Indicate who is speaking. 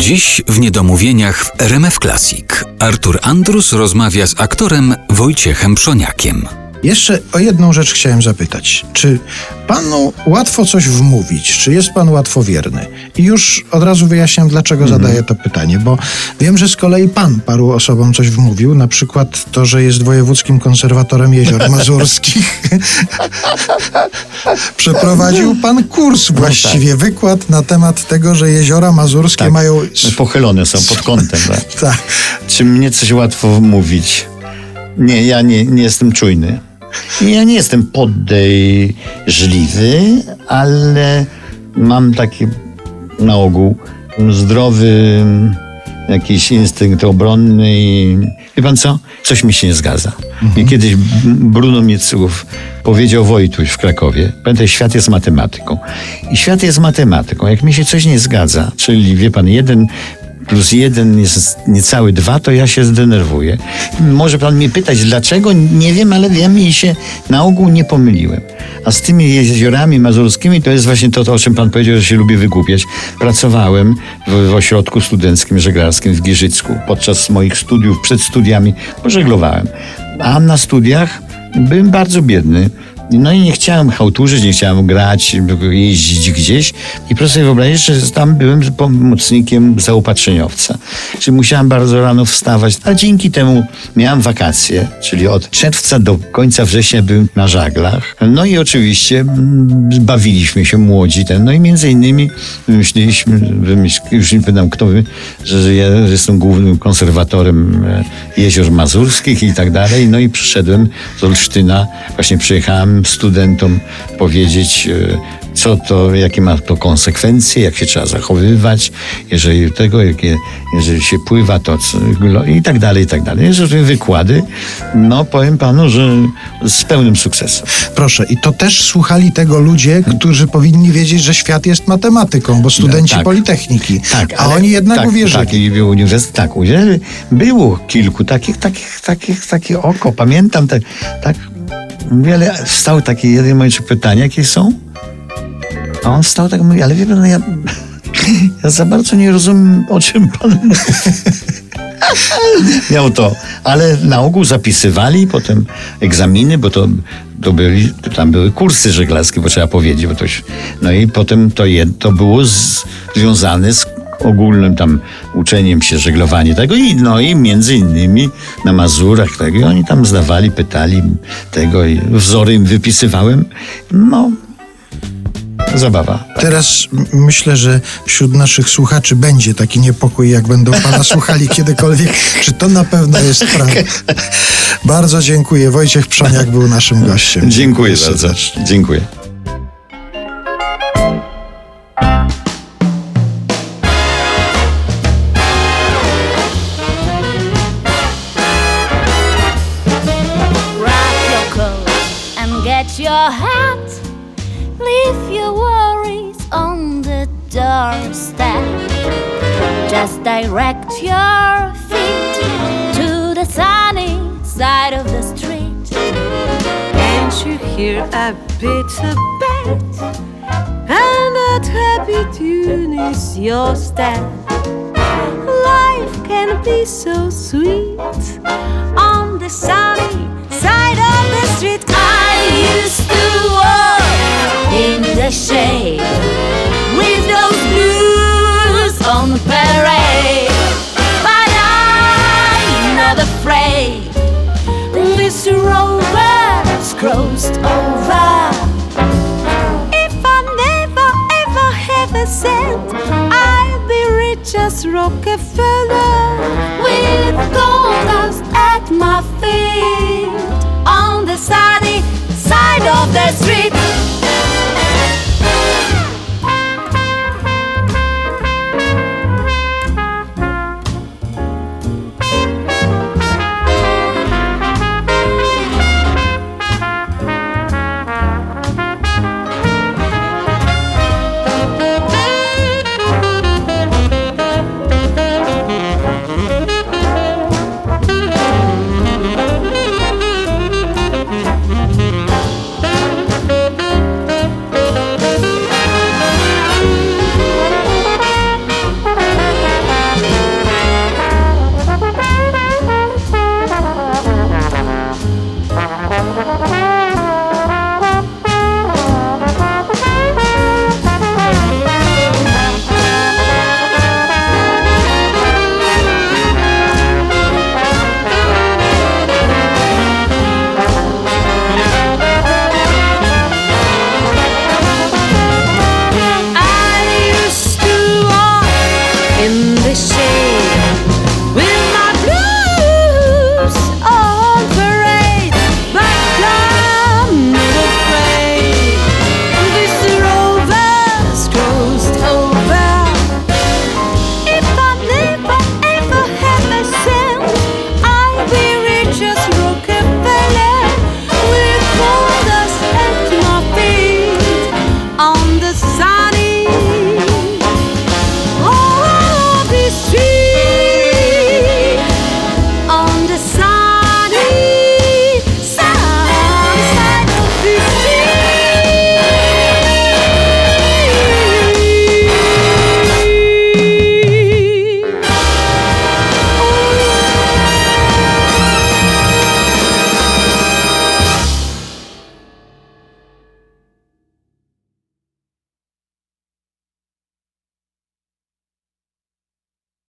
Speaker 1: Dziś w Niedomówieniach w RMF Classic Artur Andrus rozmawia z aktorem Wojciechem Przoniakiem.
Speaker 2: Jeszcze o jedną rzecz chciałem zapytać. Czy panu łatwo coś wmówić? Czy jest pan łatwowierny? I już od razu wyjaśniam, dlaczego
Speaker 3: Mhm.
Speaker 2: zadaję to pytanie, bo wiem, że z kolei pan paru osobom coś wmówił, na przykład to, że jest wojewódzkim konserwatorem jezior mazurskich. Przeprowadził pan kurs właściwie, wykład na temat tego, że jeziora mazurskie
Speaker 3: No Tak.
Speaker 2: mają...
Speaker 3: Pochylone są pod kątem. Tak?
Speaker 2: Tak.
Speaker 3: Czy mnie coś łatwo mówić? Nie, ja nie, nie jestem czujny. Ja nie jestem podejrzliwy, ale mam taki na ogół zdrowy jakiś instynkt obronny i wie pan co? Coś mi się nie zgadza. I kiedyś Bruno Miecułów powiedział Wojtuś w Krakowie, pamiętaj, świat jest matematyką. I świat jest matematyką. Jak mi się coś nie zgadza, czyli wie pan, jeden plus jeden jest niecały dwa, to ja się zdenerwuję. Może pan mnie pytać, dlaczego? Nie wiem, ale wiem i się na ogół nie pomyliłem. A z tymi jeziorami mazurskimi to jest właśnie to, o czym pan powiedział, że się lubi wygłupiać. Pracowałem w, w ośrodku studenckim żeglarskim w Giżycku. Podczas moich studiów, przed studiami pożeglowałem. A na studiach byłem bardzo biedny. No i nie chciałem chałturzyć, nie chciałem grać, jeździć gdzieś. I proszę sobie wyobrazić, że tam byłem pomocnikiem zaopatrzeniowca. Czyli musiałem bardzo rano wstawać. A dzięki temu miałem wakacje, czyli od czerwca do końca września byłem na żaglach. No i oczywiście mm, bawiliśmy się młodzi. Ten. No i między innymi wymyśliliśmy, wymyśl, już nie pamiętam kto, że ja jestem głównym konserwatorem e, jezior mazurskich i tak dalej. No i przyszedłem z Olsztyna, właśnie przyjechałem studentom powiedzieć, e, co to, jakie ma to konsekwencje, jak się trzeba zachowywać, jeżeli tego, jakie, jeżeli się pływa, to i tak dalej, i tak dalej. Jeżeli wykłady, no powiem panu, że z pełnym sukcesem.
Speaker 2: Proszę, i to też słuchali tego ludzie, którzy powinni wiedzieć, że świat jest matematyką, bo studenci
Speaker 3: tak.
Speaker 2: Politechniki.
Speaker 3: Tak,
Speaker 2: a
Speaker 3: ale-
Speaker 2: oni jednak
Speaker 3: tak,
Speaker 2: uwierzyli.
Speaker 3: Tak, i uniwersytet, tak, uwierzyli. Było kilku takich, takich, takich, takie oko. Pamiętam, tak, tak wiele, wstał takie jedno moje pytania, jakie są? A on wstał tak mówi, ale wie pan, ja, ja za bardzo nie rozumiem, o czym pan mówi. Miał to, ale na ogół zapisywali potem egzaminy, bo to, to byli, tam były kursy żeglarskie, bo trzeba powiedzieć, bo to się, no i potem to, to było z, związane z ogólnym tam uczeniem się żeglowania tego i no i między innymi na Mazurach tego i oni tam zdawali, pytali tego i wzory im wypisywałem. No, zabawa.
Speaker 2: Teraz myślę, że wśród naszych słuchaczy będzie taki niepokój, jak będą pana słuchali kiedykolwiek. Czy to na pewno jest prawda? Bardzo dziękuję. Wojciech Przoniak był naszym gościem.
Speaker 3: Dziękuję bardzo.
Speaker 2: serdecznie.
Speaker 3: Dziękuję.
Speaker 4: Just direct your feet to the sunny side of the street.
Speaker 5: Can't you hear a bit of bed? And that happy tune is your step. Life can be so sweet on the sunny side of the street.
Speaker 4: I used to walk in the shade crossed over.
Speaker 5: If I never ever have a cent, I'll be rich as Rockefeller.
Speaker 4: with gold dust at my feet on the sunny side of the street.